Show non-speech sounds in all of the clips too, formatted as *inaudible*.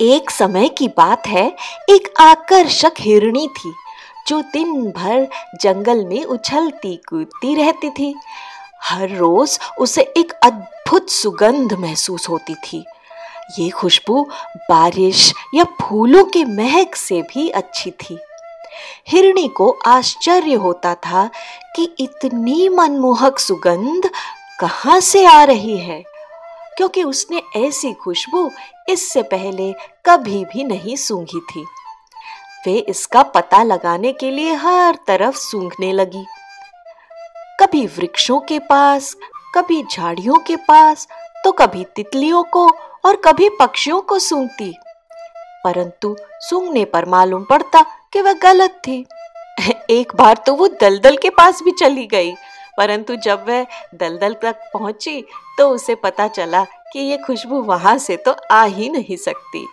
एक समय की बात है, एक आकर्षक हिरणी थी, जो दिन भर जंगल में उछलती कूदती रहती थी। हर रोज उसे एक अद्भुत सुगंध महसूस होती थी। ये खुशबू बारिश या फूलों के महक से भी अच्छी थी। हिरणी को आश्चर्य होता था कि इतनी मनमोहक सुगंध कहाँ से आ रही है। क्योंकि उसने ऐसी खुशबू इससे पहले कभी भी नहीं सूंघी थी। वे इसका पता लगाने के लिए हर तरफ़ सूंघने लगी। कभी वृक्षों के पास, कभी झाड़ियों के पास तो कभी तितलियों को और कभी पक्षियों को सूंघती। परंतु सूंघने पर मालूम पड़ता कि वह गलत थी। *laughs* एक बार तो वो दलदल के पास भी चली गई। परंतु जब वह दलदल तक पहुँची तो उसे पता चला कि ये खुशबू वहाँ से तो आ ही नहीं सकती।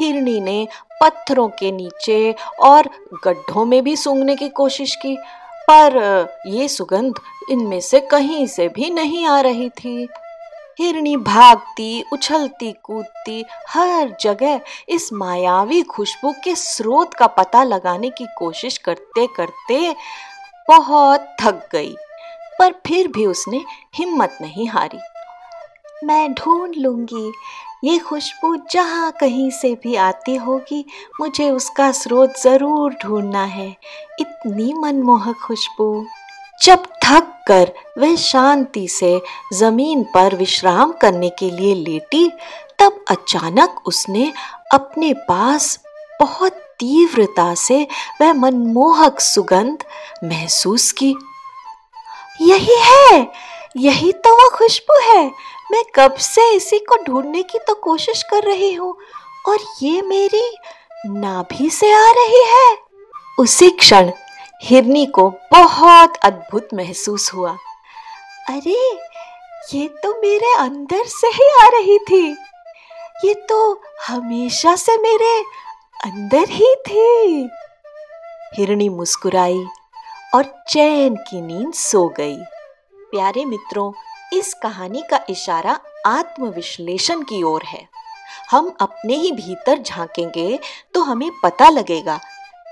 हिरणी ने पत्थरों के नीचे और गड्ढों में भी सूंघने की कोशिश की, पर ये सुगंध इनमें से कहीं से भी नहीं आ रही थी। हिरणी भागती, उछलती, कूदती, हर जगह इस मायावी खुशबू के स्रोत का पता लगाने की कोशिश करते करते बहुत थक गई। पर फिर भी उसने हिम्मत नहीं हारी। मैं ढूंढ लूँगी, ये खुशबू जहाँ कहीं से भी आती होगी, मुझे उसका स्रोत ज़रूर ढूंढना है। इतनी मनमोहक खुशबू। जब थक कर वह शांति से ज़मीन पर विश्राम करने के लिए लेटी, तब अचानक उसने अपने पास बहुत तीव्रता से वह मनमोहक सुगंध महसूस की। यही है। यही तो वह खुशबू है। मैं कब से इसी को ढूँढने की तो कोशिश कर रही हूँ। और ये मेरी नाभि से आ रही है। उसी क्षण हिरनी को बहुत अद्भुत महसूस हुआ। अरे, ये तो मेरे अंदर से ही आ रही थी। ये तो हमेशा से मेरे अंदर ही थी। हिरणी मुस्कुराई। और चैन की नींद सो गई। प्यारे मित्रों, इस कहानी का इशारा आत्मविश्लेषण की ओर है। हम अपने ही भीतर झांकेंगे तो हमें पता लगेगा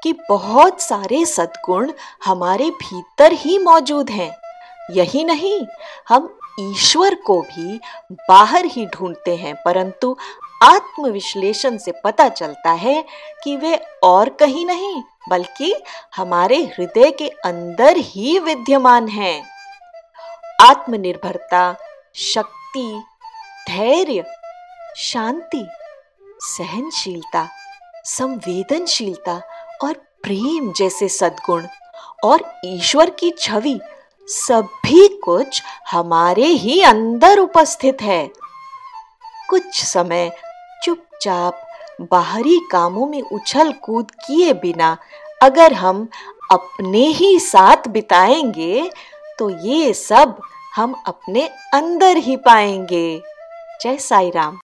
कि बहुत सारे सद्गुण हमारे भीतर ही मौजूद हैं। यही नहीं, हम ईश्वर को भी बाहर ही ढूंढते हैं, परंतु आत्मविश्लेषण से पता चलता है कि वे और कहीं नहीं, बल्कि हमारे हृदय के अंदर ही विद्यमान हैं। आत्मनिर्भरता, शक्ति, धैर्य, शांति, सहनशीलता, संवेदनशीलता और प्रेम जैसे सद्गुण और ईश्वर की छवि, सभी कुछ हमारे ही अंदर उपस्थित है। कुछ समय चुपचाप बाहरी कामों में उछल कूद किए बिना अगर हम अपने ही साथ बिताएँगे तो ये सब हम अपने अंदर ही पाएँगे। जय साई राम